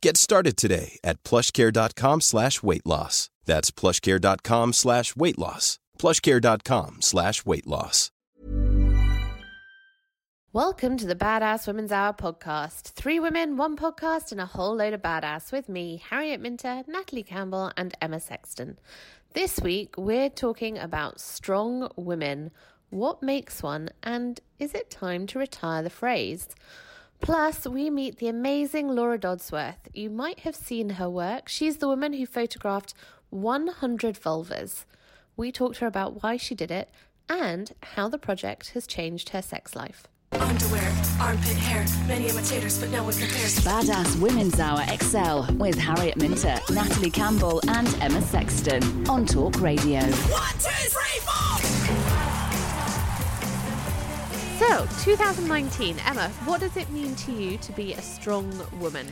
Get started today at plushcare.com slash weight loss. That's plushcare.com slash weight loss. plushcare.com slash weight loss. Welcome to the Badass Women's Hour podcast. Three women, one podcast, and a whole load of badass with me, Harriet Minter, Natalie Campbell, and Emma Sexton. This week, we're talking about strong women. What makes one, and is it time to retire the phrase? Plus, we meet the amazing Laura Dodsworth. You might have seen her work. She's the woman who photographed 100 vulvas. We talked to her about why she did it and how the project has changed her sex life. Underwear, armpit hair, many imitators, but no one compares. Badass Women's Hour XL with Harriet Minter, Natalie Campbell, and Emma Sexton on Talk Radio. One, two, three, four! So, 2019, Emma, what does it mean to you to be a strong woman?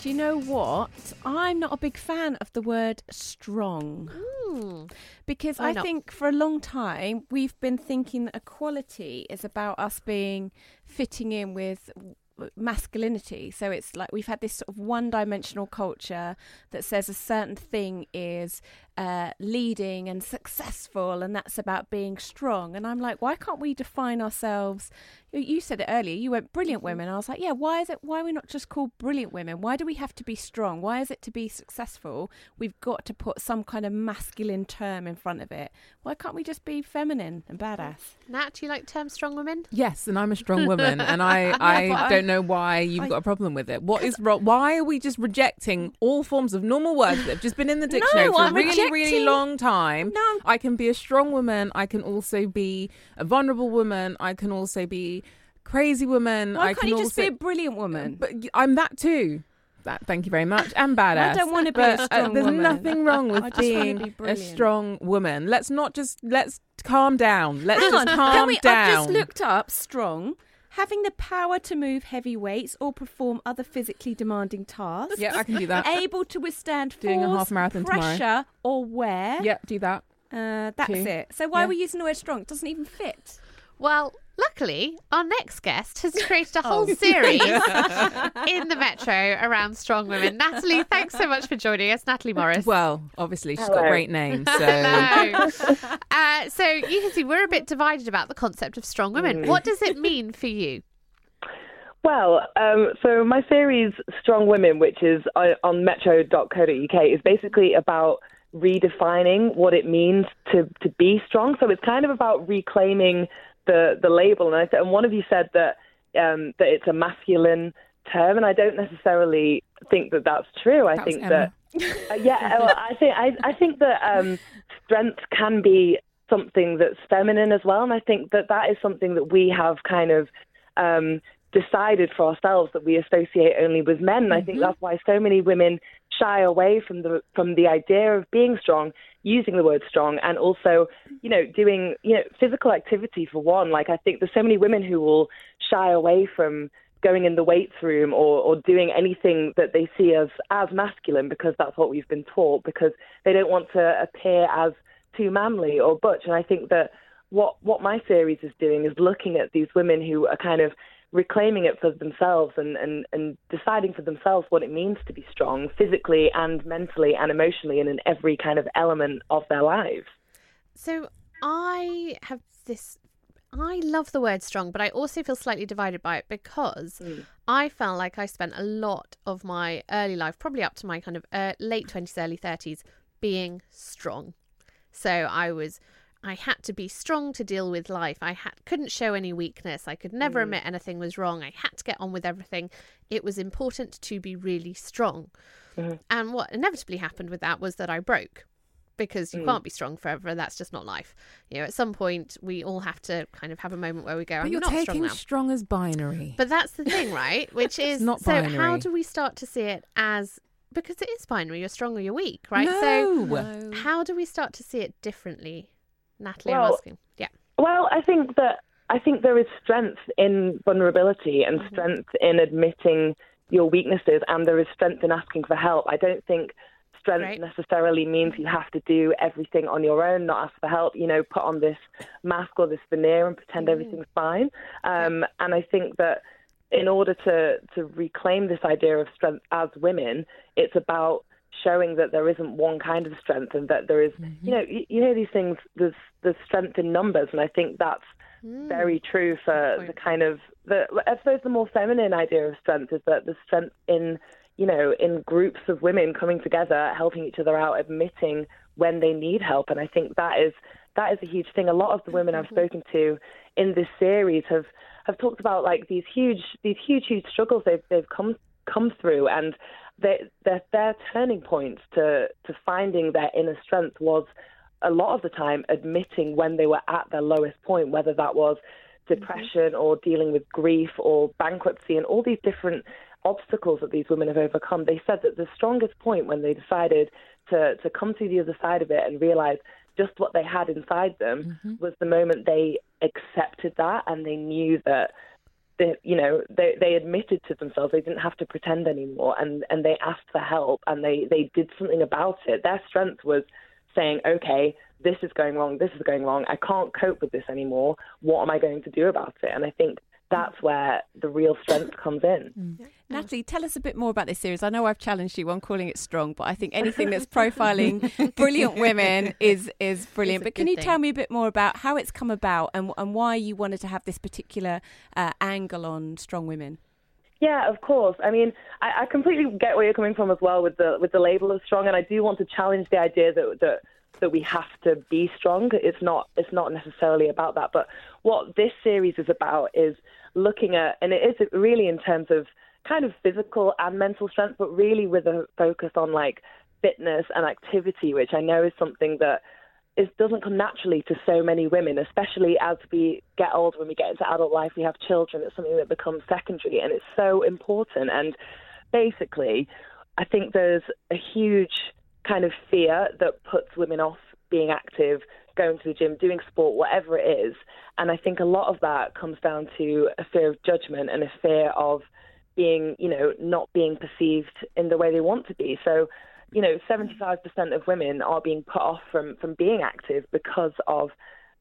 Do you know what? I'm not a big fan of the word strong Hmm. because Why I not? think for a long time we've been thinking that equality is about us being fitting in with masculinity. So it's like we've had this sort of one dimensional culture that says a certain thing is uh, leading and successful, and that's about being strong. And I'm like, why can't we define ourselves? You- You said it earlier. You went brilliant Mm-hmm. women. I was like, yeah. Why is it? Why are we not just called brilliant women? Why do we have to be strong? Why is it to be successful? We've got to put some kind of masculine term in front of it. Why can't we just be feminine and badass? Nat, do you like the term strong women? Yes, and I'm a strong woman, and I, but I I- don't know why you've I- got a problem with it. What is wrong? Why are we just rejecting all forms of normal words that have just been in the dictionary for I'm a really, really long time? No, I'm- can be a strong woman. I can also be a vulnerable woman. I can also be crazy woman. Why I can't can you just also, be a brilliant woman? But I'm that too. That, thank you very much. And badass. I don't wanna be a But, uh, there's woman. nothing wrong with I being be a strong woman. Let's not just let's calm down. Let's Hang just on, calm can we? down. I've just looked up strong. Having the power to move heavy weights or perform other physically demanding tasks. Yeah, I can do that. Able to withstand Doing a force, half marathon tomorrow. pressure, or wear. Yeah, do that. Uh, that's Two. it. So why Yeah. are we using the word strong? It doesn't even fit. Well, luckily, our next guest has created a whole series in the Metro around strong women. Natalie, thanks so much for joining us. Natalie Morris. Well, obviously she's got a great name, so Hello. uh, so you can see we're a bit divided about the concept of strong women. What does it mean for you? Well, um, so my series Strong Women, which is on on metro.co.uk, is basically about redefining what it means to, to be strong. So it's kind of about reclaiming the, the label. And, I th- and one of you said that um, that it's a masculine term, and I don't necessarily think that that's true. I That think that uh, yeah, well, I think I, I think that um, strength can be something that's feminine as well, and I think that that is something that we have kind of um, decided for ourselves that we associate only with men. And I think that's why so many women shy away from the from the idea of being strong, using the word strong, and also, you know, doing you know physical activity for one. Like I think there's so many women who will shy away from going in the weights room or, or doing anything that they see as as masculine because that's what we've been taught because they don't want to appear as too manly or butch. And I think that what what my series is doing is looking at these women who are kind of reclaiming it for themselves and, and, and deciding for themselves what it means to be strong physically and mentally and emotionally and in every kind of element of their lives. So I have this. I love the word strong, but I also feel slightly divided by it because I felt like I spent a lot of my early life, probably up to my kind of uh, late 20s, early 30s, being strong. So I was I had to be strong to deal with life. I had, couldn't show any weakness. I could never Mm. admit anything was wrong. I had to get on with everything. It was important to be really strong. Mm-hmm. And what inevitably happened with that was that I broke because you Mm. can't be strong forever. That's just not life. You know, at some point, we all have to kind of have a moment where we go, But I'm you're not strong taking strong as binary. But that's the thing, right? Which is not so. How do we start to see it as because it is binary? You're strong or you're weak, right? No. So how do we start to see it differently, Natalie? I'm asking. Yeah. Well, I think that I think there is strength in vulnerability and Mm-hmm. strength in admitting your weaknesses, and there is strength in asking for help. I don't think strength Right. necessarily means you have to do everything on your own, not ask for help. You know, put on this mask or this veneer and pretend everything's fine. Um, and I think that in order to to reclaim this idea of strength as women, it's about showing that there isn't one kind of strength and that there is, you know, you, you hear these things. There's there's strength in numbers, and I think that's very true for the kind of the I suppose the more feminine idea of strength is that the strength in you know in groups of women coming together, helping each other out, admitting when they need help, and I think that is that is a huge thing. A lot of the women I've spoken to in this series have have talked about like these huge these huge huge struggles they've they've come come through and they, their their turning points to to finding their inner strength was a lot of the time admitting when they were at their lowest point, whether that was mm-hmm. depression or dealing with grief or bankruptcy and all these different obstacles that these women have overcome. They said that the strongest point when they decided to, to come to the other side of it and realize just what they had inside them mm-hmm. was the moment they accepted that and they knew that you know, they, they admitted to themselves they didn't have to pretend anymore, and, and they asked for help, and they, they did something about it. Their strength was saying, okay, this is going wrong, this is going wrong, I can't cope with this anymore. What am I going to do about it? And I think that's where the real strength comes in. Natalie, tell us a bit more about this series. I know I've challenged you on calling it strong, but I think anything that's profiling brilliant women is is brilliant. a but can good you tell me a bit more about how it's come about and and why you wanted to have this particular uh, angle on strong women? Yeah, of course. I mean, I, I completely get where you're coming from as well with the with the label of strong, and I do want to challenge the idea that that that we have to be strong. It's not it's not necessarily about that. But what this series is about is looking at, and it is really in terms of kind of physical and mental strength, but really with a focus on like fitness and activity, which I know is something that doesn't come naturally to so many women, especially as we get older, when we get into adult life, we have children. It's something that becomes secondary, and it's so important. And basically, I think there's a huge kind of fear that puts women off being active, going to the gym, doing sport, whatever it is. And I think a lot of that comes down to a fear of judgment and a fear of being, you know, not being perceived in the way they want to be. So, you know, 75% of women are being put off from, from being active because of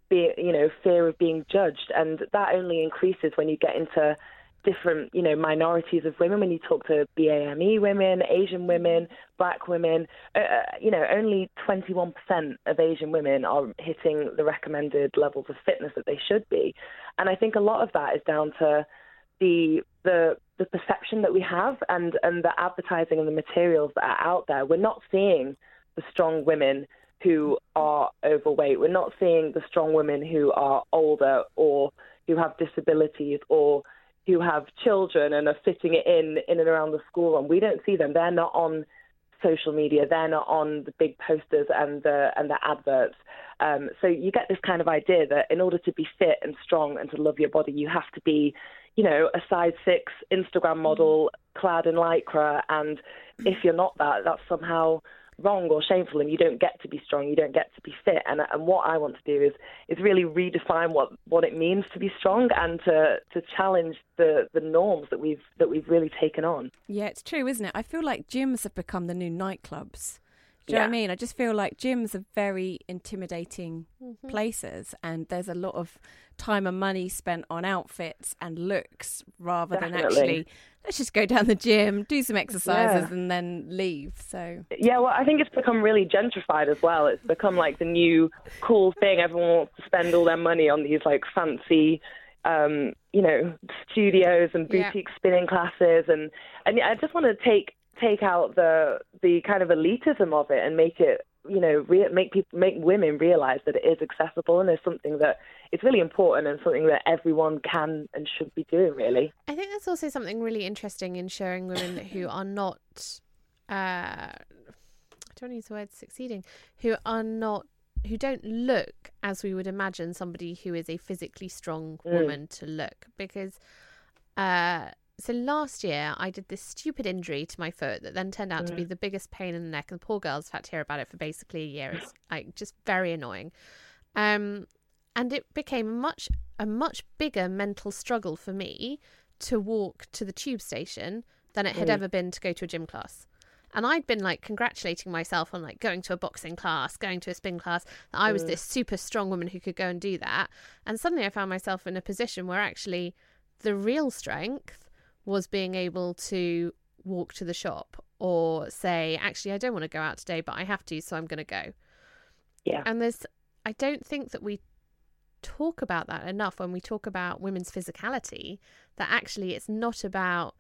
being, you know, fear of being judged. And that only increases when you get into different, you know, minorities of women. When you talk to BAME women, Asian women, black women, uh, you know, only 21% of Asian women are hitting the recommended levels of fitness that they should be. And I think a lot of that is down to the the the perception that we have and and the advertising and the materials that are out there. We're not seeing the strong women who are overweight. We're not seeing the strong women who are older or who have disabilities or who have children and are fitting it in in and around the school and We don't see them. They're not on social media. They're not on the big posters and the and the adverts. Um, so you get this kind of idea that in order to be fit and strong and to love your body, you have to be, you know, a size six Instagram model clad in lycra. And if you're not that, that's somehow wrong or shameful, and you don't get to be strong. You don't get to be fit. And and what I want to do is is really redefine what what it means to be strong and to to challenge the the norms that we've that we've really taken on. Yeah, it's true, isn't it? I feel like gyms have become the new nightclubs. Do you know what I mean? I just feel like gyms are very intimidating places, and there's a lot of time and money spent on outfits and looks rather than actually let's just go down the gym, do some exercises, Yeah. and then leave. So Yeah, well, I think it's become really gentrified as well. It's become like the new cool thing. Everyone wants to spend all their money on these like fancy, um, you know, studios and Yeah. boutique spinning classes, and and I just want to take take out the the kind of elitism of it and make it you know re- make people make women realize that it is accessible and is something that it's really important and something that everyone can and should be doing really I think there's also something really interesting in showing women who are not, uh, I don't want to use the word succeeding, who are not, who don't look as we would imagine somebody who is a physically strong Mm. woman to look. Because, uh, so last year I did this stupid injury to my foot that then turned out to be the biggest pain in the neck, and the poor girls had to hear about it for basically a year. It's like just very annoying. Um, and it became a much a much bigger mental struggle for me to walk to the tube station than it had ever been to go to a gym class. And I'd been like congratulating myself on like going to a boxing class, going to a spin class, that I was this super strong woman who could go and do that. And suddenly I found myself in a position where actually the real strength was being able to walk to the shop or say, actually, I don't want to go out today, but I have to, so I'm going to go. yeah And there's, I don't think that we talk about that enough when we talk about women's physicality, that actually it's not about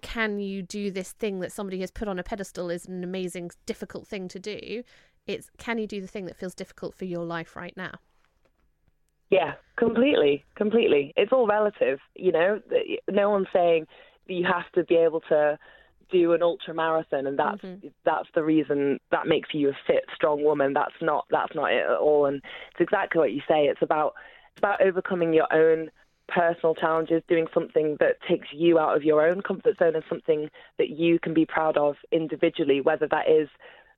can you do this thing that somebody has put on a pedestal is an amazing, difficult thing to do. It's can you do the thing that feels difficult for your life right now? Yeah, completely, completely. It's all relative, you know. No one's saying you have to be able to do an ultra marathon, and that's mm-hmm. that's the reason that makes you a fit, strong woman. That's not that's not it at all. And it's exactly what you say. It's about it's about overcoming your own personal challenges, doing something that takes you out of your own comfort zone, and something that you can be proud of individually. Whether that is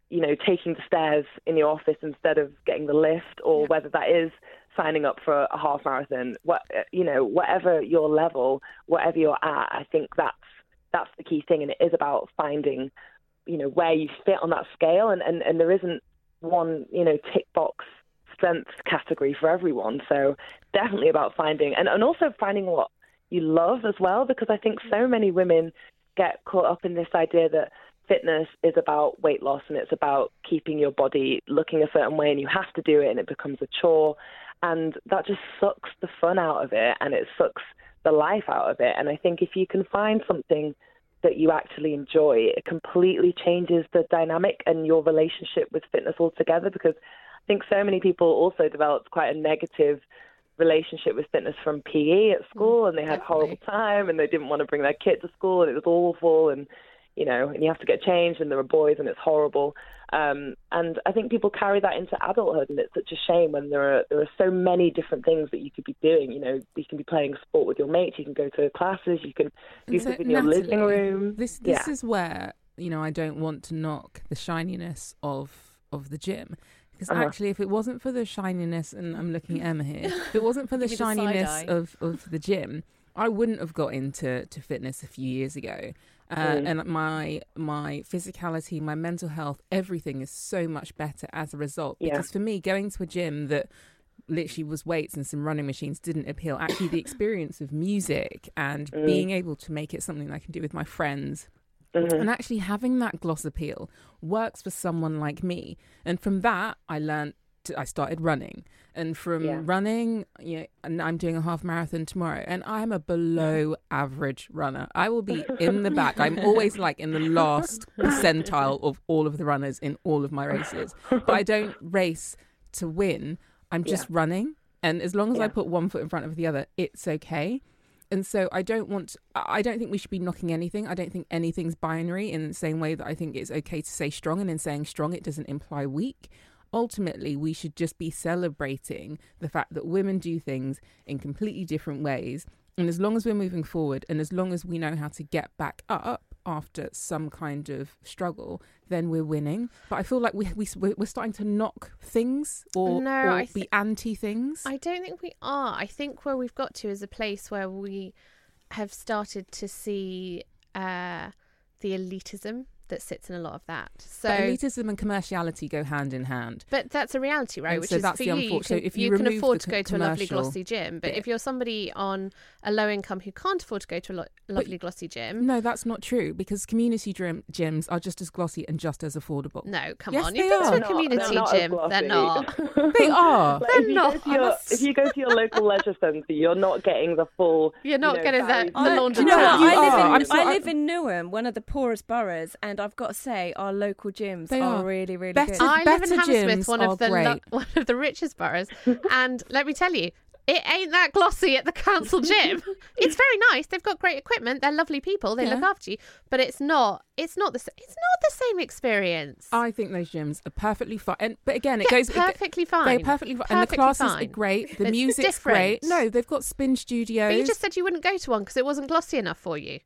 you know, taking the stairs in your office instead of getting the lift, or whether that is signing up for a half marathon. What you know, whatever your level, whatever you're at, I think that's that's the key thing, and it is about finding, you know, where you fit on that scale, and and, and there isn't one, you know, tick box strength category for everyone. So definitely about finding, and and also finding what you love as well, because I think so many women get caught up in this idea that fitness is about weight loss and it's about keeping your body looking a certain way and you have to do it and it becomes a chore and that just sucks the fun out of it and it sucks the life out of it. And i think if you can find something that you actually enjoy it completely changes the dynamic and your relationship with fitness altogether because i think so many people also developed quite a negative relationship with fitness from PE at mm, school and they had horrible time and they didn't want to bring their kid to school and it was awful and you know and you have to get changed and there are boys and it's horrible. Um, and I think people carry that into adulthood and it's such a shame when there are there are so many different things that you could be doing. You know you can be playing sport with your mates you can go to classes you can do so, stuff in your Natalie, living room. This this yeah. is where you know I don't want to knock the shininess of of the gym. Because Uh-huh. actually, if it wasn't for the shininess, and I'm looking at Emma here, if it wasn't for the shininess of of the gym, I wouldn't have got into to fitness a few years ago. Uh, Mm. And my my physicality, my mental health, everything is so much better as a result. Yeah. Because for me, going to a gym that literally was weights and some running machines didn't appeal. Actually, the experience of music and Mm. being able to make it something I can do with my friends Mm-hmm. and actually having that gloss appeal works for someone like me. And from that, I learned. I started running, and from Yeah. running, you know, and I'm doing a half marathon tomorrow, and I'm a below average runner. I will be in the back. I'm always like in the last percentile of all of the runners in all of my races. But I don't race to win. I'm just running, and as long as I put one foot in front of the other, it's okay. And so I don't want. I don't think we should be knocking anything. I don't think anything's binary in the same way that I think it's okay to say strong, and in saying strong, it doesn't imply weak. Ultimately, we should just be celebrating the fact that women do things in completely different ways. And as long as we're moving forward, and as long as we know how to get back up after some kind of struggle, then we're winning. But I feel like we, we we're starting to knock things or, No, or I be anti things. I don't think we are. I think where we've got to is a place where we have started to see uh, the elitism that sits in a lot of that. So, But elitism and commerciality go hand in hand. but that's a reality, right? And Which so is that's for the you. You can, so if you can afford the to go to a lovely glossy gym, but bit. if you're somebody on a low income who can't afford to go to a lo- lovely glossy gym, No, that's not true because community gym, gyms are just as glossy and just as affordable. no, come Yes, on. they You've been to a They're not- community they're not gym. They're not. They are. Like, They're if you not. Go to your, if you go to your local leisure centre, you're not getting the full. You're not you know, getting that- the laundry Do you know what? I live in I'm sorry, I I- live in Newham, one of the poorest boroughs, and and I've got to say, our local gyms They are, are. really, really Better- good. I live in better Hammersmith, gyms one are of the lo- one of the richest boroughs, and let me tell you, it ain't that glossy at the council gym. it's very nice. They've got great equipment. They're lovely people. They look after you, but it's not. It's not the. It's not the same experience. I think those gyms are perfectly fine. And but again, it Yeah, goes it- perfectly fine. They're perfectly fine, and the classes fine. are great. The It's music's great. No, they've got spin studios. but you just said you wouldn't go to one because it wasn't glossy enough for you.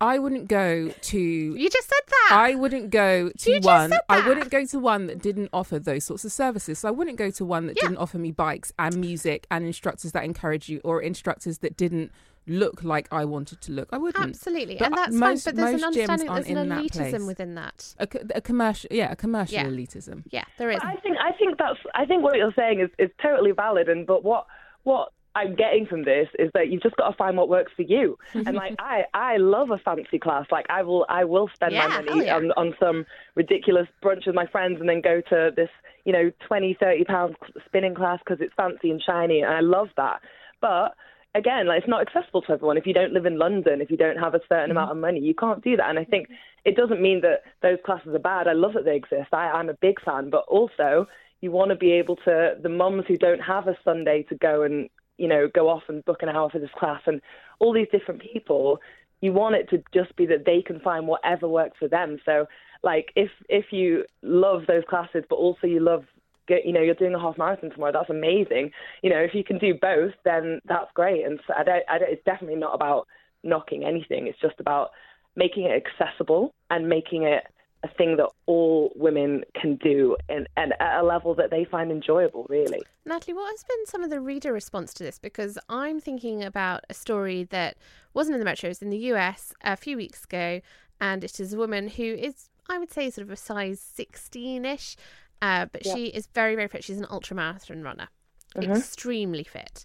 I wouldn't go to. You just said that. I wouldn't go to You just one. said I that. wouldn't go to one that didn't offer those sorts of services. So I wouldn't go to one that Yeah. didn't offer me bikes and music and instructors that encourage you, or instructors that didn't look like I wanted to look. I wouldn't. Absolutely, But and that's most, fine. But there's an most gyms understanding. There's an in that elitism within that. A, a commercial, yeah, a commercial Yeah. elitism. Yeah, there is. But I think I think that's I think what you're saying is, is totally valid and but what what I'm getting from this is that you've just got to find what works for you. and like I I love a fancy class. Like I will I will spend Yeah, my money yeah. on on some ridiculous brunch with my friends and then go to this, you know, 20 30 pound spinning class because it's fancy and shiny and I love that. But again, like it's not accessible to everyone. If you don't live in London, if you don't have a certain mm-hmm. amount of money, you can't do that. And I mm-hmm. think it doesn't mean that those classes are bad. I love that they exist. I, I'm a big fan, but also you want to be able to the mums who don't have a Sunday to go and you know go off and book an hour for this class and all these different people. You want it to just be that they can find whatever works for them. So like if if you love those classes, but also you love get, you know, you're doing a half marathon tomorrow. That's amazing. You know, if you can do both, then that's great. And so I don't, I don't, it's definitely not about knocking anything. It's just about making it accessible and making it a thing that all women can do and, and at a level that they find enjoyable, really. Natalie, what has been some of the reader response to this? Because I'm thinking about a story that wasn't in the Metro, it was in the US a few weeks ago, and it is a woman who is, I would say, sort of a size 16 ish, uh, but Yeah. she is very, very fit. She's an ultramarathon runner, extremely fit.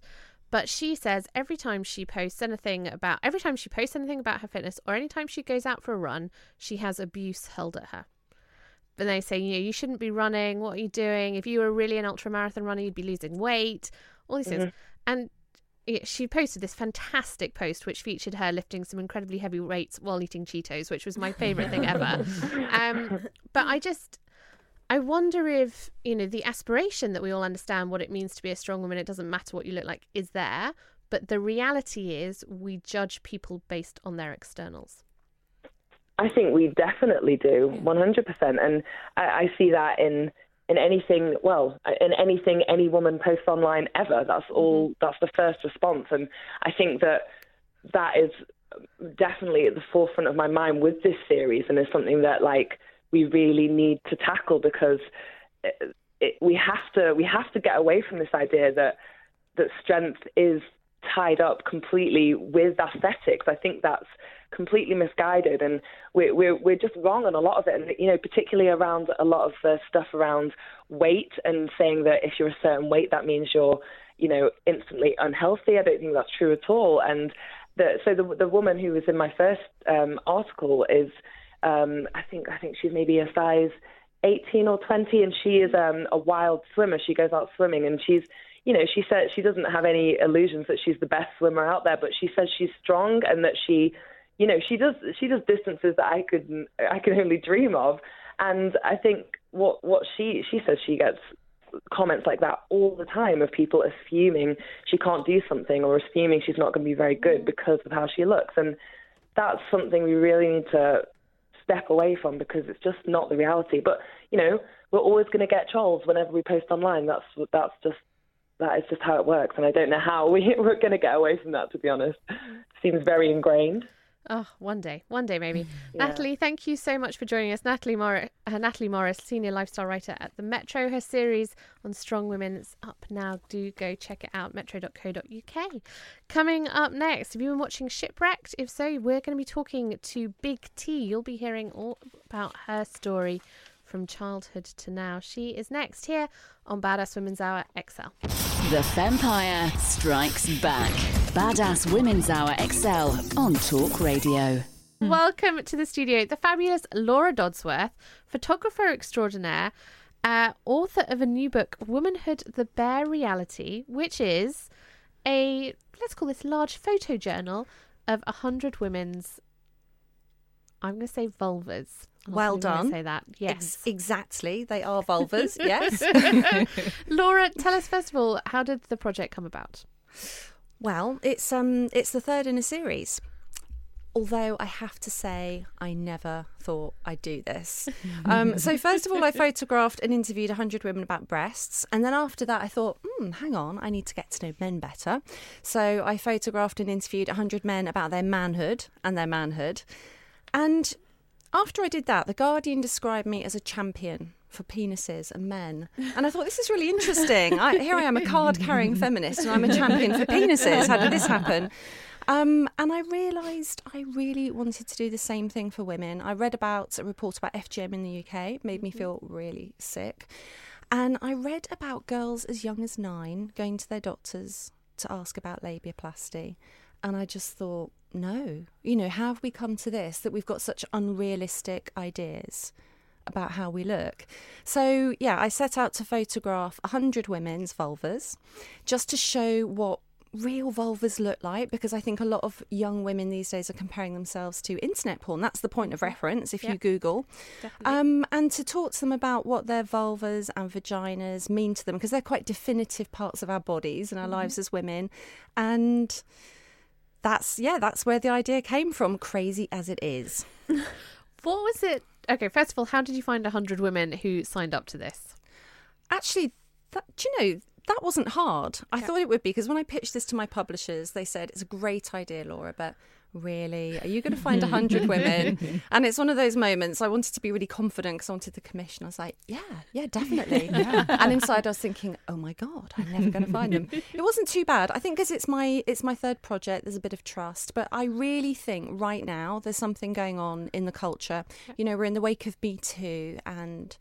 But she says every time she posts anything about, every time she posts anything about her fitness, or anytime she goes out for a run, she has abuse hurled at her. And they say, you know, you shouldn't be running. What are you doing? If you were really an ultra marathon runner, you'd be losing weight. All these things. And she posted this fantastic post which featured her lifting some incredibly heavy weights while eating Cheetos, which was my favorite thing ever. Um, but I just, I wonder if you know the aspiration that we all understand what it means to be a strong woman. It doesn't matter what you look like is there, but the reality is we judge people based on their externals. I think we definitely do, 100%. And I, I see that in in anything, well, in anything any woman posts online ever. That's mm-hmm. all. That's the first response, and I think that that is definitely at the forefront of my mind with this series, and is something that like we really need to tackle because it, it, we have to we have to get away from this idea that that strength is tied up completely with aesthetics. I think that's completely misguided, and we're we're we're just wrong on a lot of it. And you know, particularly around a lot of the stuff around weight and saying that if you're a certain weight, that means you're you know instantly unhealthy. I don't think that's true at all. And the, so the the woman who was in my first um, article is um, I think I think she's maybe a size 18 or 20, and she is um, a wild swimmer. She goes out swimming, and she's you know, she said she doesn't have any illusions that she's the best swimmer out there, but she says she's strong and that she, you know, she does she does distances that I could I could only dream of, and I think what what she she says she gets comments like that all the time of people assuming she can't do something or assuming she's not going to be very good because of how she looks, and that's something we really need to step away from because it's just not the reality. But you know, we're always going to get trolls whenever we post online. That's that's just that is just how it works, and I don't know how we, we're going to get away from that. To be honest, seems very ingrained. Oh, one day, one day maybe. Yeah. Natalie, thank you so much for joining us. Natalie Morris, uh, Natalie Morris, senior lifestyle writer at the Metro. Her series on strong women is up now. Do go check it out. Metro.co.uk. Coming up next, have you been watching Shipwrecked? If so, we're going to be talking to Big T. You'll be hearing all about her story from childhood to now. She is next here on Badass Women's Hour XL. The Vampire strikes back. Badass Women's Hour XL on Talk Radio. Welcome to the studio, the fabulous Laura Dodsworth, photographer extraordinaire, uh, author of a new book, Womanhood: The Bare Reality, which is a let's call this large photo journal of a hundred women's I'm going to say vulvas. I'm Well done. Say that. Yes. Ex- exactly. They are vulvas. yes. Laura, tell us first of all, how did the project come about? Well, it's um it's the third in a series. Although I have to say, I never thought I'd do this. Um, so first of all, I photographed and interviewed 100 women about breasts, and then after that, I thought, hmm, hang on, I need to get to know men better. So I photographed and interviewed 100 men about their manhood and their manhood, and after I did that, the Guardian described me as a champion for penises and men. And I thought, this is really interesting. I, here I am, a card carrying feminist, and I'm a champion for penises. How did this happen? Um, and I realised I really wanted to do the same thing for women. I read about a report about FGM in the UK, made me feel really sick. And I read about girls as young as nine going to their doctors to ask about labiaplasty. And I just thought, no, you know, how have we come to this that we've got such unrealistic ideas about how we look? So, yeah, I set out to photograph 100 women's vulvas just to show what real vulvas look like because I think a lot of young women these days are comparing themselves to internet porn. That's the point of reference if you Google. Um, and to talk to them about what their vulvas and vaginas mean to them because they're quite definitive parts of our bodies and our lives as women. And that's, yeah, that's where the idea came from, crazy as it is. What was it? Okay, first of all, how did you find 100 women who signed up to this? Actually, that, do you know, that wasn't hard. I thought it would be because when I pitched this to my publishers, they said, it's a great idea, Laura, but really, are you going to find 100 women? And it's one of those moments I wanted to be really confident because I wanted the commission. I was like, yeah, yeah, definitely. And inside I was thinking, oh my God, I'm never going to find them. It wasn't too bad. I think because it's my, it's my third project, there's a bit of trust. But I really think right now there's something going on in the culture. You know, we're in the wake of Me Too and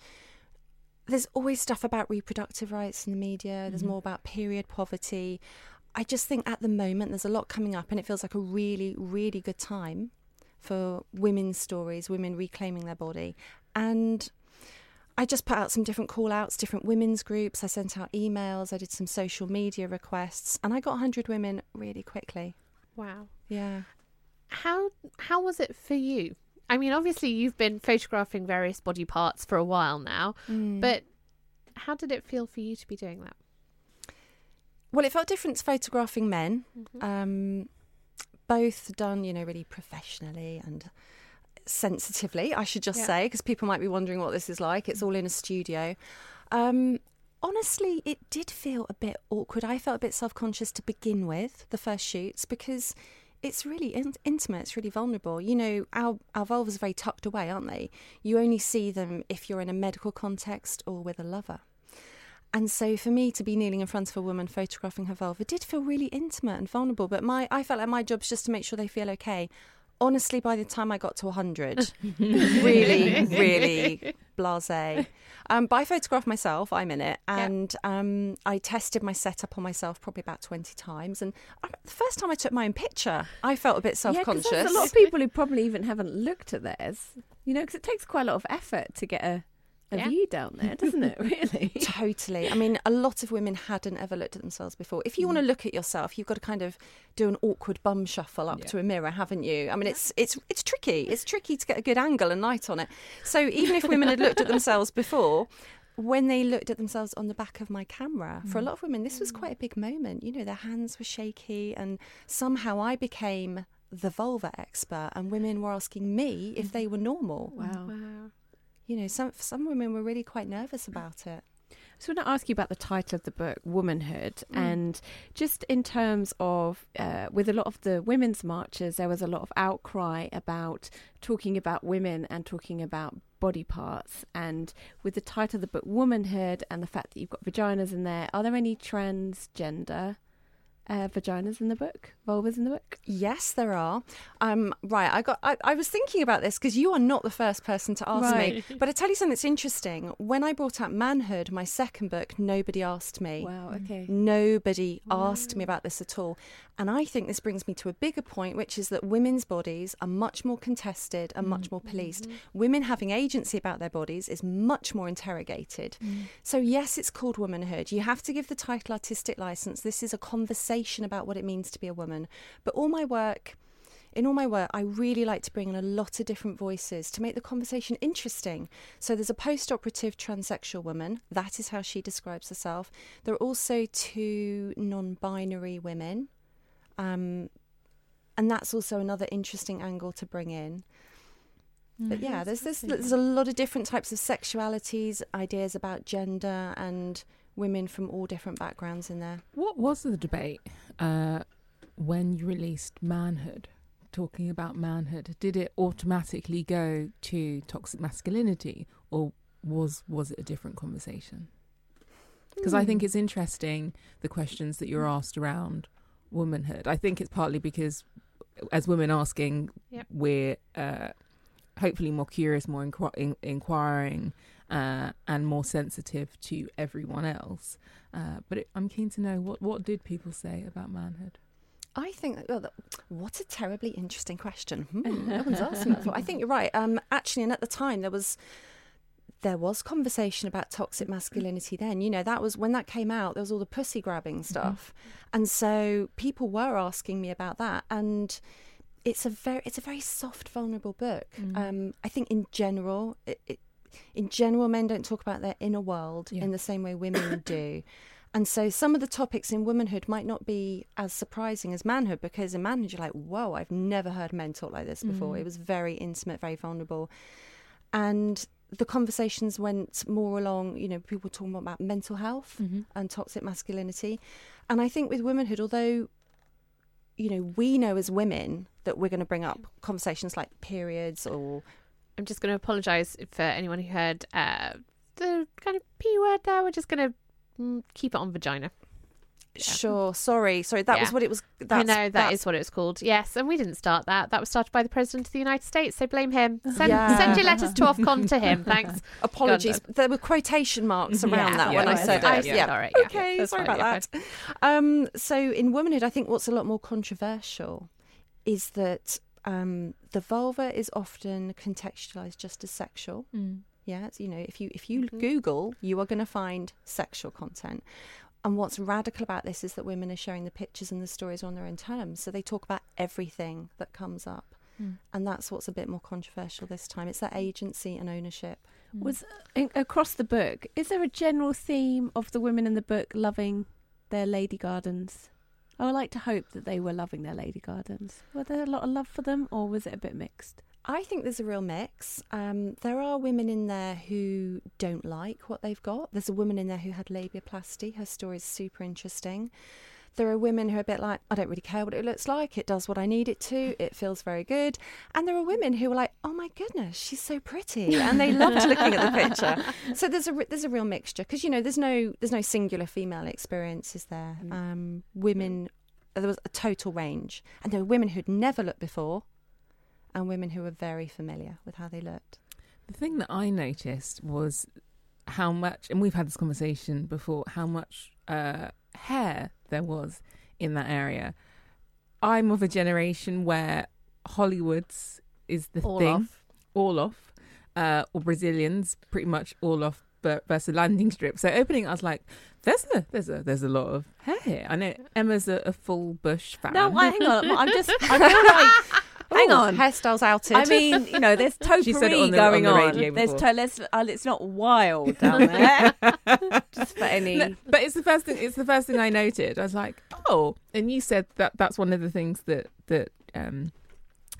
there's always stuff about reproductive rights in the media. There's mm-hmm. more about period poverty. I just think at the moment there's a lot coming up, and it feels like a really, really good time for women's stories, women reclaiming their body. And I just put out some different call outs, different women's groups. I sent out emails, I did some social media requests, and I got 100 women really quickly. Wow. Yeah. How how was it for you? I mean, obviously you've been photographing various body parts for a while now, Mm. but how did it feel for you to be doing that? Well, it felt different to photographing men. Um, both done, you know, really professionally and sensitively, I should just Yeah. say, because people might be wondering what this is like. It's all in a studio. Um, honestly, it did feel a bit awkward. I felt a bit self conscious to begin with, the first shoots, because it's really in- intimate, it's really vulnerable. You know, our, our vulvas are very tucked away, aren't they? You only see them if you're in a medical context or with a lover. And so for me to be kneeling in front of a woman photographing her vulva did feel really intimate and vulnerable. But my I felt like my job's just to make sure they feel okay. Honestly, by the time I got to 100, really, really blasé. Um, but I photographed myself, I'm in it, and um, I tested my setup on myself probably about 20 times. And I, the first time I took my own picture, I felt a bit self Yeah, conscious. there's a lot of people who probably even haven't looked at theirs. You know, because it takes quite a lot of effort to get a, a Yeah. view down there, doesn't it? Really. Totally. I mean, a lot of women hadn't ever looked at themselves before. If you want to mm. look at yourself, you've got to kind of do an awkward bum shuffle up Yeah. to a mirror, haven't you? I mean, it's it's it's tricky. It's tricky to get a good angle and light on it. So even if women had looked at themselves before, when they looked at themselves on the back of my camera, for a mm. lot of women, this was quite a big moment. You know, their hands were shaky, and somehow I became the vulva expert, and women were asking me if mm. they were normal. Wow. Wow. You know, some some women were really quite nervous about it. So I want to ask you about the title of the book, Womanhood, Mm. and just in terms of uh, with a lot of the women's marches, there was a lot of outcry about talking about women and talking about body parts. And with the title of the book, Womanhood, and the fact that you've got vaginas in there, are there any transgender uh, vaginas in the book, vulvas in the book? Yes, there are. Um, right, I got. I, I was thinking about this because you are not the first person to ask me. But I tell you something that's interesting. When I brought out Manhood, my second book, nobody asked me. Wow. Okay. Nobody asked me about this at all. And I think this brings me to a bigger point, which is that women's bodies are much more contested and much more policed. Women having agency about their bodies is much more interrogated. So, yes, it's called womanhood. You have to give the title artistic license. This is a conversation about what it means to be a woman. But all my work in all my work, I really like to bring in a lot of different voices to make the conversation interesting. So there's a post operative transsexual woman, that is how she describes herself. There are also two non binary women, um, and that's also another interesting angle to bring in. But yeah, there's, there's there's a lot of different types of sexualities, ideas about gender, and women from all different backgrounds in there. What was the debate uh, when you released Manhood? Talking about manhood, did it automatically go to toxic masculinity, or was was it a different conversation? Because I think it's interesting the questions that you're asked around womanhood. I think it's partly because as women asking, Yep. we're uh, hopefully more curious, more inqu- in- inquiring, uh, and more sensitive to everyone else. Uh, but it, I'm keen to know what what did people say about manhood. I think that, well, that- what a terribly interesting question. Hmm, no one's asked me that before. I think you're right. Um, actually, and at the time there was there was conversation about toxic masculinity. Then you know that was when that came out. There was all the pussy grabbing stuff, and so people were asking me about that. And it's a very it's a very soft, vulnerable book. Mm. Um, I think in general, it, it, in general, men don't talk about their inner world Yeah. in the same way women do. And so some of the topics in womanhood might not be as surprising as manhood because in manhood you're like, whoa, I've never heard men talk like this before. Mm. It was very intimate, very vulnerable. And the conversations went more along, you know, people talking about mental health mm-hmm. and toxic masculinity. And I think with womanhood, although, you know, we know as women that we're going to bring up conversations like periods or I'm just going to apologise for anyone who heard uh, the kind of p word there. We're just going to mm, keep it on vagina. Sure, sorry, sorry. That was what it was. I know that that's- is what it was called. Yes, and we didn't start that. That was started by the president of the United States. So blame him. Send, Yeah. send your letters to Ofcom to him. Thanks. Apologies. There were quotation marks around Yeah, that yeah, when I said yeah, it. yeah, sorry, yeah, okay, that's sorry fine, about that. Um, so in womanhood, I think what's a lot more controversial is that um, the vulva is often contextualized just as sexual. Yeah, it's, you know, if you if you Mm-hmm. Google, you are going to find sexual content. And what's radical about this is that women are sharing the pictures and the stories on their own terms. So they talk about everything that comes up. Hmm. And that's what's a bit more controversial this time. It's that agency and ownership. Hmm. Was in, across the book, is there a general theme of the women in the book loving their lady gardens? I would like to hope that they were loving their lady gardens. Were there a lot of love for them, or was it a bit mixed? I think there's a real mix. Um, there are women in there who don't like what they've got. There's a woman in there who had labiaplasty. Her story is super interesting. There are women who are a bit like, I don't really care what it looks like. It does what I need it to. It feels very good. And there are women who are like, oh my goodness, she's so pretty, and they loved looking at the picture. So there's a there's a real mixture because you know there's no there's no singular female experience, is there? Um, women, there was a total range, and there were women who'd never looked before and women who were very familiar with how they looked. The thing that I noticed was how much, and we've had this conversation before, how much uh, hair there was in that area. I'm of a generation where Hollywood's is the All thing, off. all off, uh, or Brazilians pretty much all off ver- versus landing strip. So opening, I was like, "There's a there's a there's a lot of hair here." I know Emma's a, a full bush fan. No, I, hang on. I'm just. I feel like. Hang on. hairstyles outed. I mean, you know, there's topiary the- going on the on. There's to, let's, uh, it's not wild down there. just for any. No, but it's the first thing. It's the first thing I noted. I was like, "Oh!" And you said that that's one of the things that that um,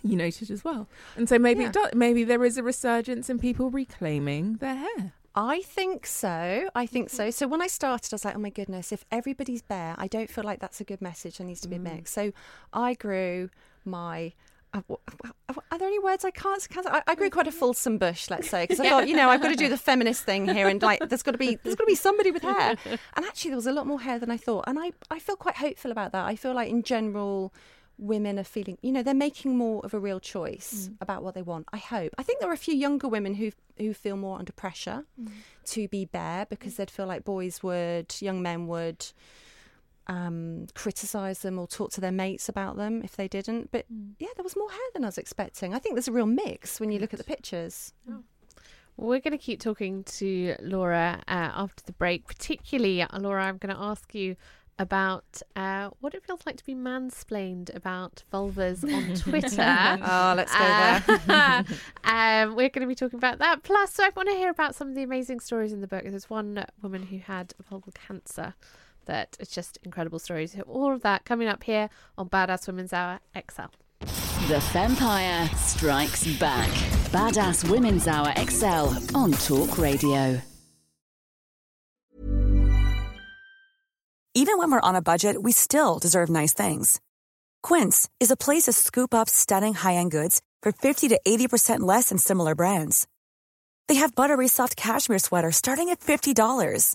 you noted as well. And so maybe Yeah. it does, maybe there is a resurgence in people reclaiming their hair. I think so. I think so. So when I started, I was like, oh my goodness, if everybody's bare, I don't feel like that's a good message. There needs to be a mix. So I grew my. Are there any words I can't? can't I, I grew quite a mm-hmm. fulsome bush, let's say, because I thought, you know, I've got to do the feminist thing here, and like, there's got to be, there's got to be somebody with hair. And actually, there was a lot more hair than I thought, and I, I feel quite hopeful about that. I feel like, in general, women are feeling, you know, they're making more of a real choice mm. about what they want. I hope. I think there are a few younger women who who feel more under pressure mm. to be bare because mm. they'd feel like boys would, young men would um, criticize them or talk to their mates about them if they didn't. But yeah, there was more hair than I was expecting. I think there's a real mix when you look at the pictures. We're going to keep talking to Laura uh, after the break. Particularly, uh, Laura, I'm going to ask you about uh, what it feels like to be mansplained about vulvas on Twitter. Oh, let's go there. um, we're going to be talking about that. Plus, I want to hear about some of the amazing stories in the book. There's one woman who had vulval cancer that it's just incredible stories. So all of that coming up here on Badass Women's Hour XL. The Vampire strikes back. Badass Women's Hour XL on Talk Radio. Even when we're on a budget, we still deserve nice things. Quince is a place to scoop up stunning high-end goods for 50 to 80% less than similar brands. They have buttery soft cashmere sweaters starting at $50,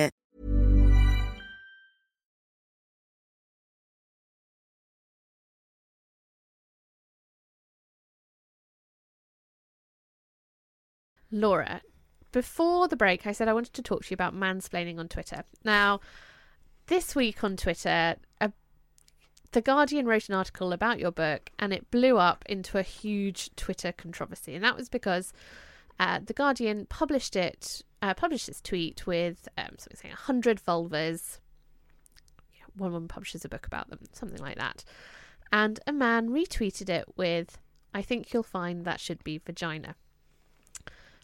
Laura, before the break, I said I wanted to talk to you about mansplaining on Twitter. Now, this week on Twitter, a, The Guardian wrote an article about your book and it blew up into a huge Twitter controversy. And that was because uh, The Guardian published it, uh, published this tweet with um, something saying 100 vulvas. One woman publishes a book about them, something like that. And a man retweeted it with, I think you'll find that should be vagina.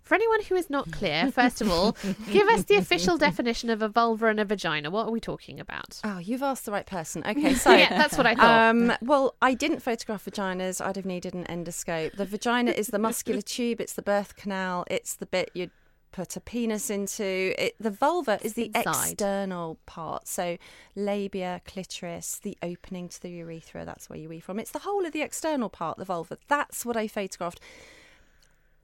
For anyone who is not clear, first of all, give us the official definition of a vulva and a vagina. What are we talking about? Oh, you've asked the right person. Okay, so yeah, that's what I thought. Um, well, I didn't photograph vaginas. I'd have needed an endoscope. The vagina is the muscular tube. It's the birth canal. It's the bit you'd put a penis into. It, the vulva is the Inside. external part. So labia, clitoris, the opening to the urethra. That's where you wee from. It's the whole of the external part, the vulva. That's what I photographed.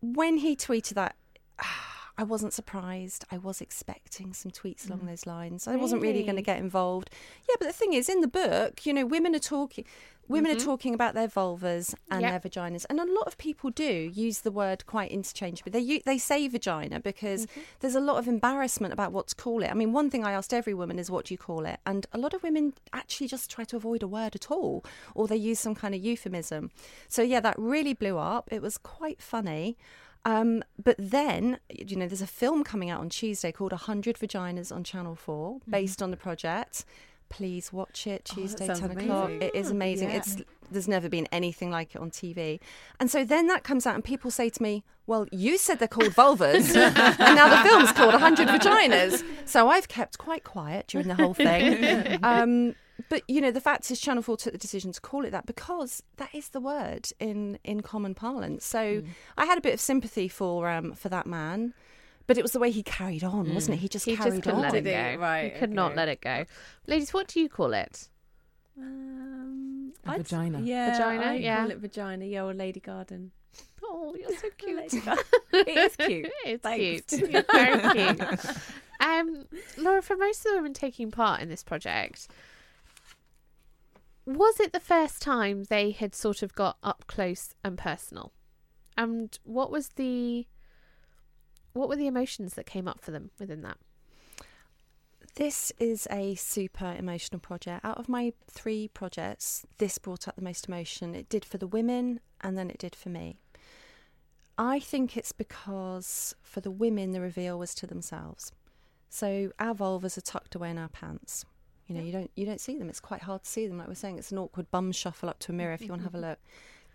When he tweeted that, I wasn't surprised. I was expecting some tweets along mm. those lines. I wasn't really going to get involved. Yeah, but the thing is, in the book, you know, women are talking. Women are mm-hmm. talking about their vulvas and Yep. their vaginas, and a lot of people do use the word quite interchangeably. They they say vagina because mm-hmm. there's a lot of embarrassment about what to call it. I mean, one thing I asked every woman is, "What do you call it?" And a lot of women actually just try to avoid a word at all, or they use some kind of euphemism. So yeah, that really blew up. It was quite funny. Um, but then, you know, there's a film coming out on Tuesday called 100 Vaginas on Channel 4 mm-hmm. based on the project. Please watch it Tuesday, sounds 10 o'clock. It is amazing. Yeah. It's There's never been anything like it on TV. And so then that comes out, and people say to me, Well, you said they're called vulvas, and now the film's called 100 Vaginas. So I've kept quite quiet during the whole thing. Um, but you know, the fact is, Channel Four took the decision to call it that because that is the word in in common parlance. So Hmm. I had a bit of sympathy for um for that man, but it was the way he carried on, wasn't it? He just. He carried just couldn't on. let it go. he? Right, He could not let it go. Ladies, what do you call it? Um, A I'd- vagina. Yeah, Vagina, I yeah. call it vagina. Yeah, or Lady Garden. Oh, you're so cute. Lady it is cute. it's Thanks. cute. You're very cute. Um, Laura, for most of the women taking part in this project, was it the first time they had sort of got up close and personal? And what was the what were the emotions that came up for them within that? This is a super emotional project. Out of my three projects, this brought up the most emotion. It did for the women, and then it did for me. I think it's because for the women, the reveal was to themselves. So our vulvas are tucked away in our pants. You know, you don't you don't see them. It's quite hard to see them. Like we're saying, it's an awkward bum shuffle up to a mirror if you want to have a look.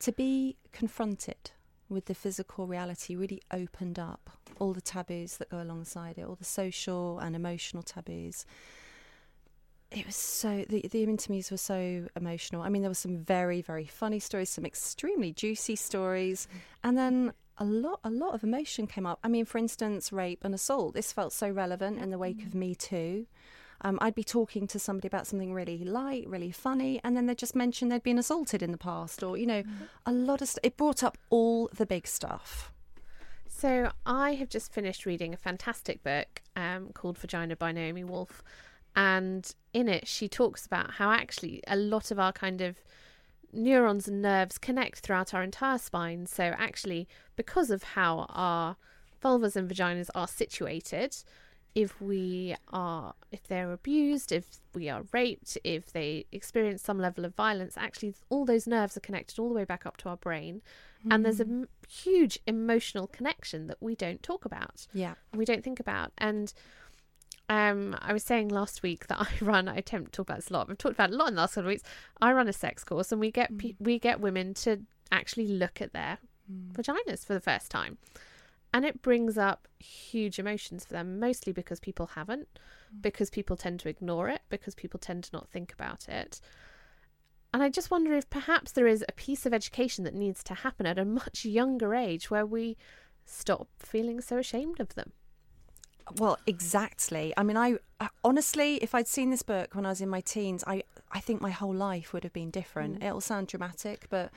To be confronted with the physical reality really opened up all the taboos that go alongside it, all the social and emotional taboos. It was so the the interviews were so emotional. I mean, there were some very very funny stories, some extremely juicy stories, and then a lot a lot of emotion came up. I mean, for instance, rape and assault. This felt so relevant in the wake of mm. Me Too. Um, I'd be talking to somebody about something really light, really funny, and then they'd just mention they'd been assaulted in the past, or you know, a lot of st- it brought up all the big stuff. So I have just finished reading a fantastic book um, called Vagina by Naomi Wolf, and in it she talks about how actually a lot of our kind of neurons and nerves connect throughout our entire spine. So actually, because of how our vulvas and vaginas are situated, if we are if they're abused if we are raped if they experience some level of violence actually all those nerves are connected all the way back up to our brain and there's a Mm. huge emotional connection that we don't talk about Yeah. we don't think about and um, I was saying last week that I run. I attempt to talk about this a lot. I've talked about it a lot in the last couple of weeks. I run a sex course, and we get pe- we get women to actually look at their vaginas for the first time, and it brings up huge emotions for them. Mostly because people haven't, mm. because people tend to ignore it, because people tend to not think about it. And I just wonder if perhaps there is a piece of education that needs to happen at a much younger age where we stop feeling so ashamed of them. Well, exactly. I mean, I, I honestly, if I'd seen this book when I was in my teens, I I think my whole life would have been different. Mm. It'll sound dramatic, but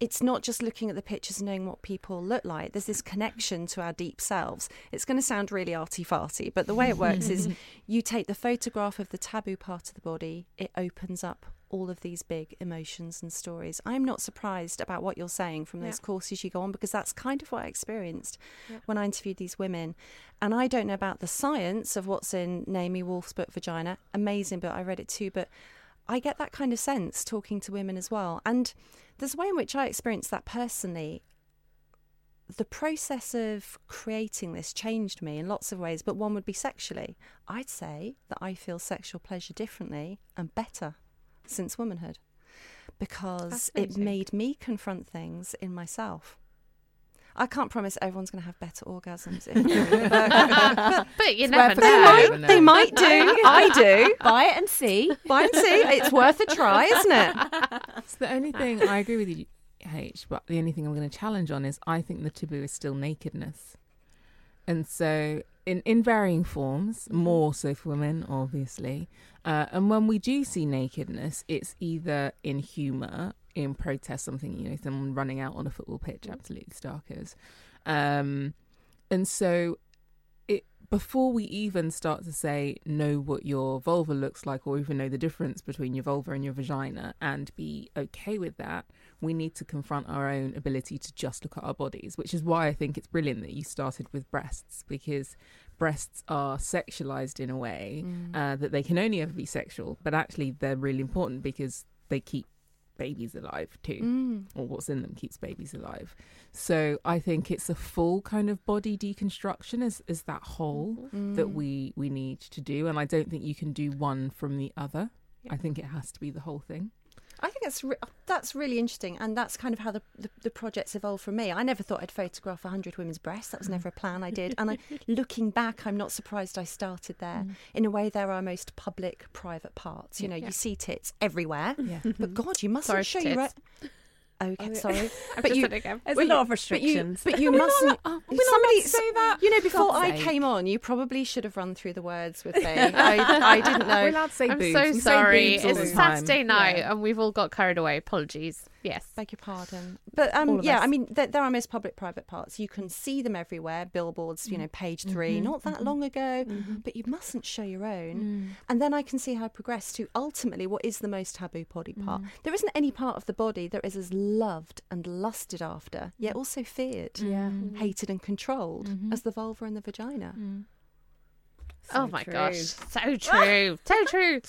it's not just looking at the pictures and knowing what people look like. There's this connection to our deep selves. It's going to sound really arty farty, but the way it works is you take the photograph of the taboo part of the body, it opens up all of these big emotions and stories. I'm not surprised about what you're saying from those Yeah. courses you go on because that's kind of what I experienced Yeah. when I interviewed these women. And I don't know about the science of what's in Naomi Wolf's book Vagina. Amazing book. I read it too, but I get that kind of sense talking to women as well. And there's a way in which I experienced that personally. The process of creating this changed me in lots of ways, but one would be sexually. I'd say that I feel sexual pleasure differently and better since womanhood because it made me confront things in myself. I can't promise everyone's going to have better orgasms. If but, But you never worth a they know. might, they might do. I do. Buy it and see. Buy and see. It's worth a try, isn't it? It's the only thing I agree with you, H. But the only thing I'm going to challenge on is I think the taboo is still nakedness, and so in in varying forms, more so for women, obviously. Uh, and when we do see nakedness, it's either in humour, in protest, something you know, someone running out on a football pitch, absolutely starkers, um, and so it before we even start to say know what your vulva looks like or even know the difference between your vulva and your vagina and be okay with that we need to confront our own ability to just look at our bodies which is why i think it's brilliant that you started with breasts because breasts are sexualized in a way uh, that they can only ever be sexual but actually they're really important because they keep babies alive too Mm. or what's in them keeps babies alive. So I think it's a full kind of body deconstruction is is that whole that Mm. we we need to do and I don't think you can do one from the other. I think it has to be the whole thing. I think that's re- that's really interesting, and that's kind of how the, the the project's evolved for me. I never thought I'd photograph hundred women's breasts. That was never a plan I did. And I, looking back, I'm not surprised I started there. Mm. In a way, they're our most public, private parts. You know, Yeah. you see tits everywhere, Yeah. but God, you mustn't Sorry, show your. Okay, oh, sorry, I've but just you. said it again. There's Well, a lot of restrictions. But you, but you We're not mustn't. oh, we're if not somebody to say that. You know, before God's I sake. came on, you probably should have run through the words with me. I, I didn't know. We're allowed to say I'm boobs. so We say sorry. boobs all It's the time. Saturday night Yeah. and we've all got carried away. Apologies. Yes. Beg your pardon. But um, yeah, us. I mean, they're, they're most public private parts. You can see them everywhere, billboards, you know, mm. page mm-hmm. 3 not that mm-hmm. long ago, mm-hmm. but you mustn't show your own. Mm. And then I can see how I progress to ultimately what is the most taboo body part. There isn't any part of the body that is as loved and lusted after, yet mm. also feared, Yeah. hated, and controlled as the vulva and the vagina. oh my gosh. So true. so true.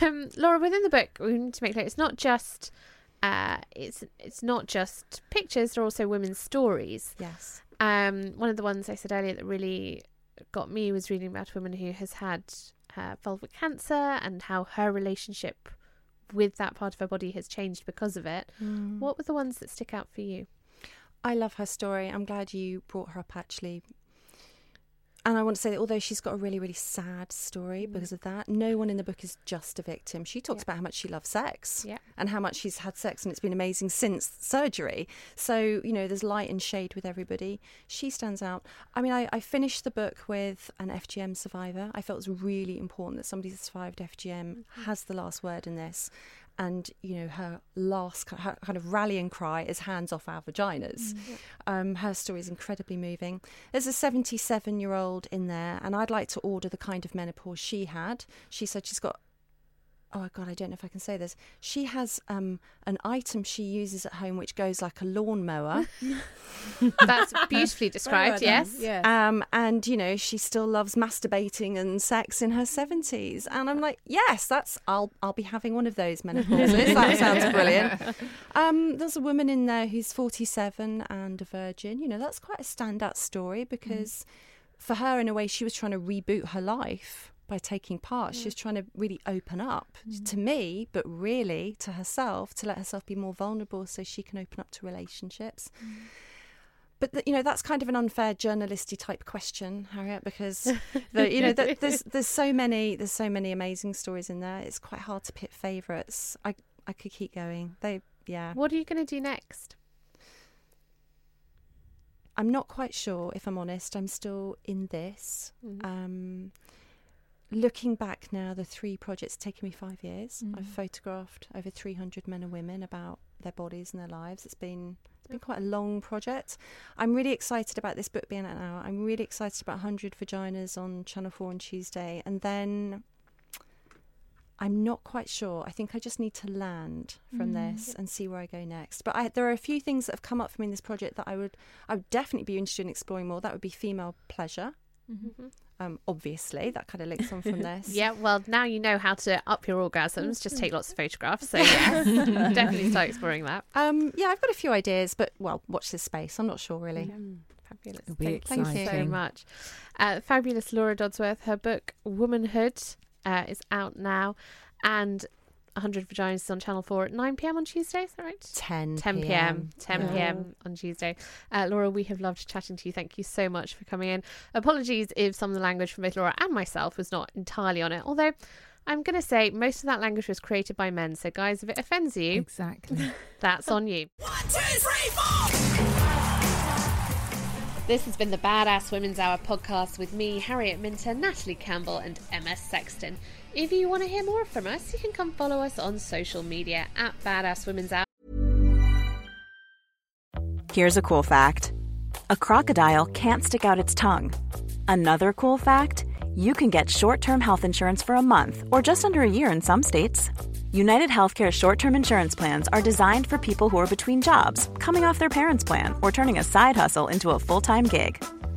Um, Laura, within the book, we need to make clear it's not just uh, it's it's not just pictures; they're also women's stories. Yes. Um, one of the ones I said earlier that really got me was reading about a woman who has had uh, vulvar cancer and how her relationship with that part of her body has changed because of it. Mm. What were the ones that stick out for you? I love her story. I'm glad you brought her up actually. And I want to say that although she's got a really, really sad story Mm. because of that, no one in the book is just a victim. She talks about how much she loves sex Yeah. and how much she's had sex and it's been amazing since surgery. So, you know, there's light and shade with everybody. She stands out. I mean, I, I finished the book with an FGM survivor. I felt it was really important that somebody that survived FGM has the last word in this. And, you know, her last her kind of rallying cry is hands off our vaginas. Um, her story is incredibly moving. There's a 77 year old in there, and I'd like to order the kind of menopause she had. She said she's got. Oh God, I don't know if I can say this. She has um, an item she uses at home which goes like a lawnmower. That's beautifully described. yes. Um, and you know she still loves masturbating and sex in her seventies, and I'm like, yes, that's I'll I'll be having one of those menopauses. that sounds brilliant. Um, there's a woman in there who's 47 and a virgin. You know that's quite a standout story because for her, in a way, she was trying to reboot her life by taking part. She was trying to really open up to me, but really to herself to let herself be more vulnerable so she can open up to relationships. But th- you know that's kind of an unfair journalisty type question, Harriet, because the, you know th- there's there's so many there's so many amazing stories in there. It's quite hard to pick favourites. I I could keep going. They yeah. What are you going to do next? I'm not quite sure if I'm honest. I'm still in this. Mhm. Um, looking back now, the three projects taken me five years. I've Mhm. photographed over 300 men and women about their bodies and their lives. It's been it's been quite a long project. I'm really excited about this book being out now. I'm really excited about 100 Vaginas on Channel 4 on Tuesday. And then I'm not quite sure. I think I just need to land from Mm. this and see where I go next. But I, there are a few things that have come up for me in this project that I would I would definitely be interested in exploring more. That would be female pleasure. Mhm. Um, obviously, that kind of links on from this. Yeah, well, now you know how to up your orgasms. Just take lots of photographs. So, yes, definitely start exploring that. Um, yeah, I've got a few ideas, but well, watch this space. I'm not sure really. Fabulous. Thank, thank you so much. Uh, fabulous Laura Dodsworth. Her book, Womanhood, uh, is out now. And 100 Vaginas is on Channel 4 at 9 pm on Tuesday. Is that right? 10 10 p.m. p.m. 10 Yeah. p.m. on Tuesday. Uh, Laura, we have loved chatting to you. Thank you so much for coming in. Apologies if some of the language from both Laura and myself was not entirely on it. Although I'm going to say most of that language was created by men. So, guys, if it offends you, Exactly. that's on you. One, two, three, four. This has been the Badass Women's Hour podcast with me, Harriet Minter, Natalie Campbell, and Emma Sexton. If you want to hear more from us, you can come follow us on social media at Badass Women's Hour. Here's a cool fact a crocodile can't stick out its tongue. Another cool fact you can get short term health insurance for a month or just under a year in some states. United Healthcare short term insurance plans are designed for people who are between jobs, coming off their parents' plan, or turning a side hustle into a full time gig.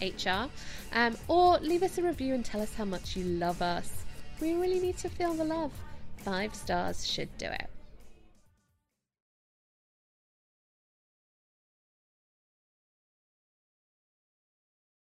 HR, um, or leave us a review and tell us how much you love us. We really need to feel the love. five stars should do it.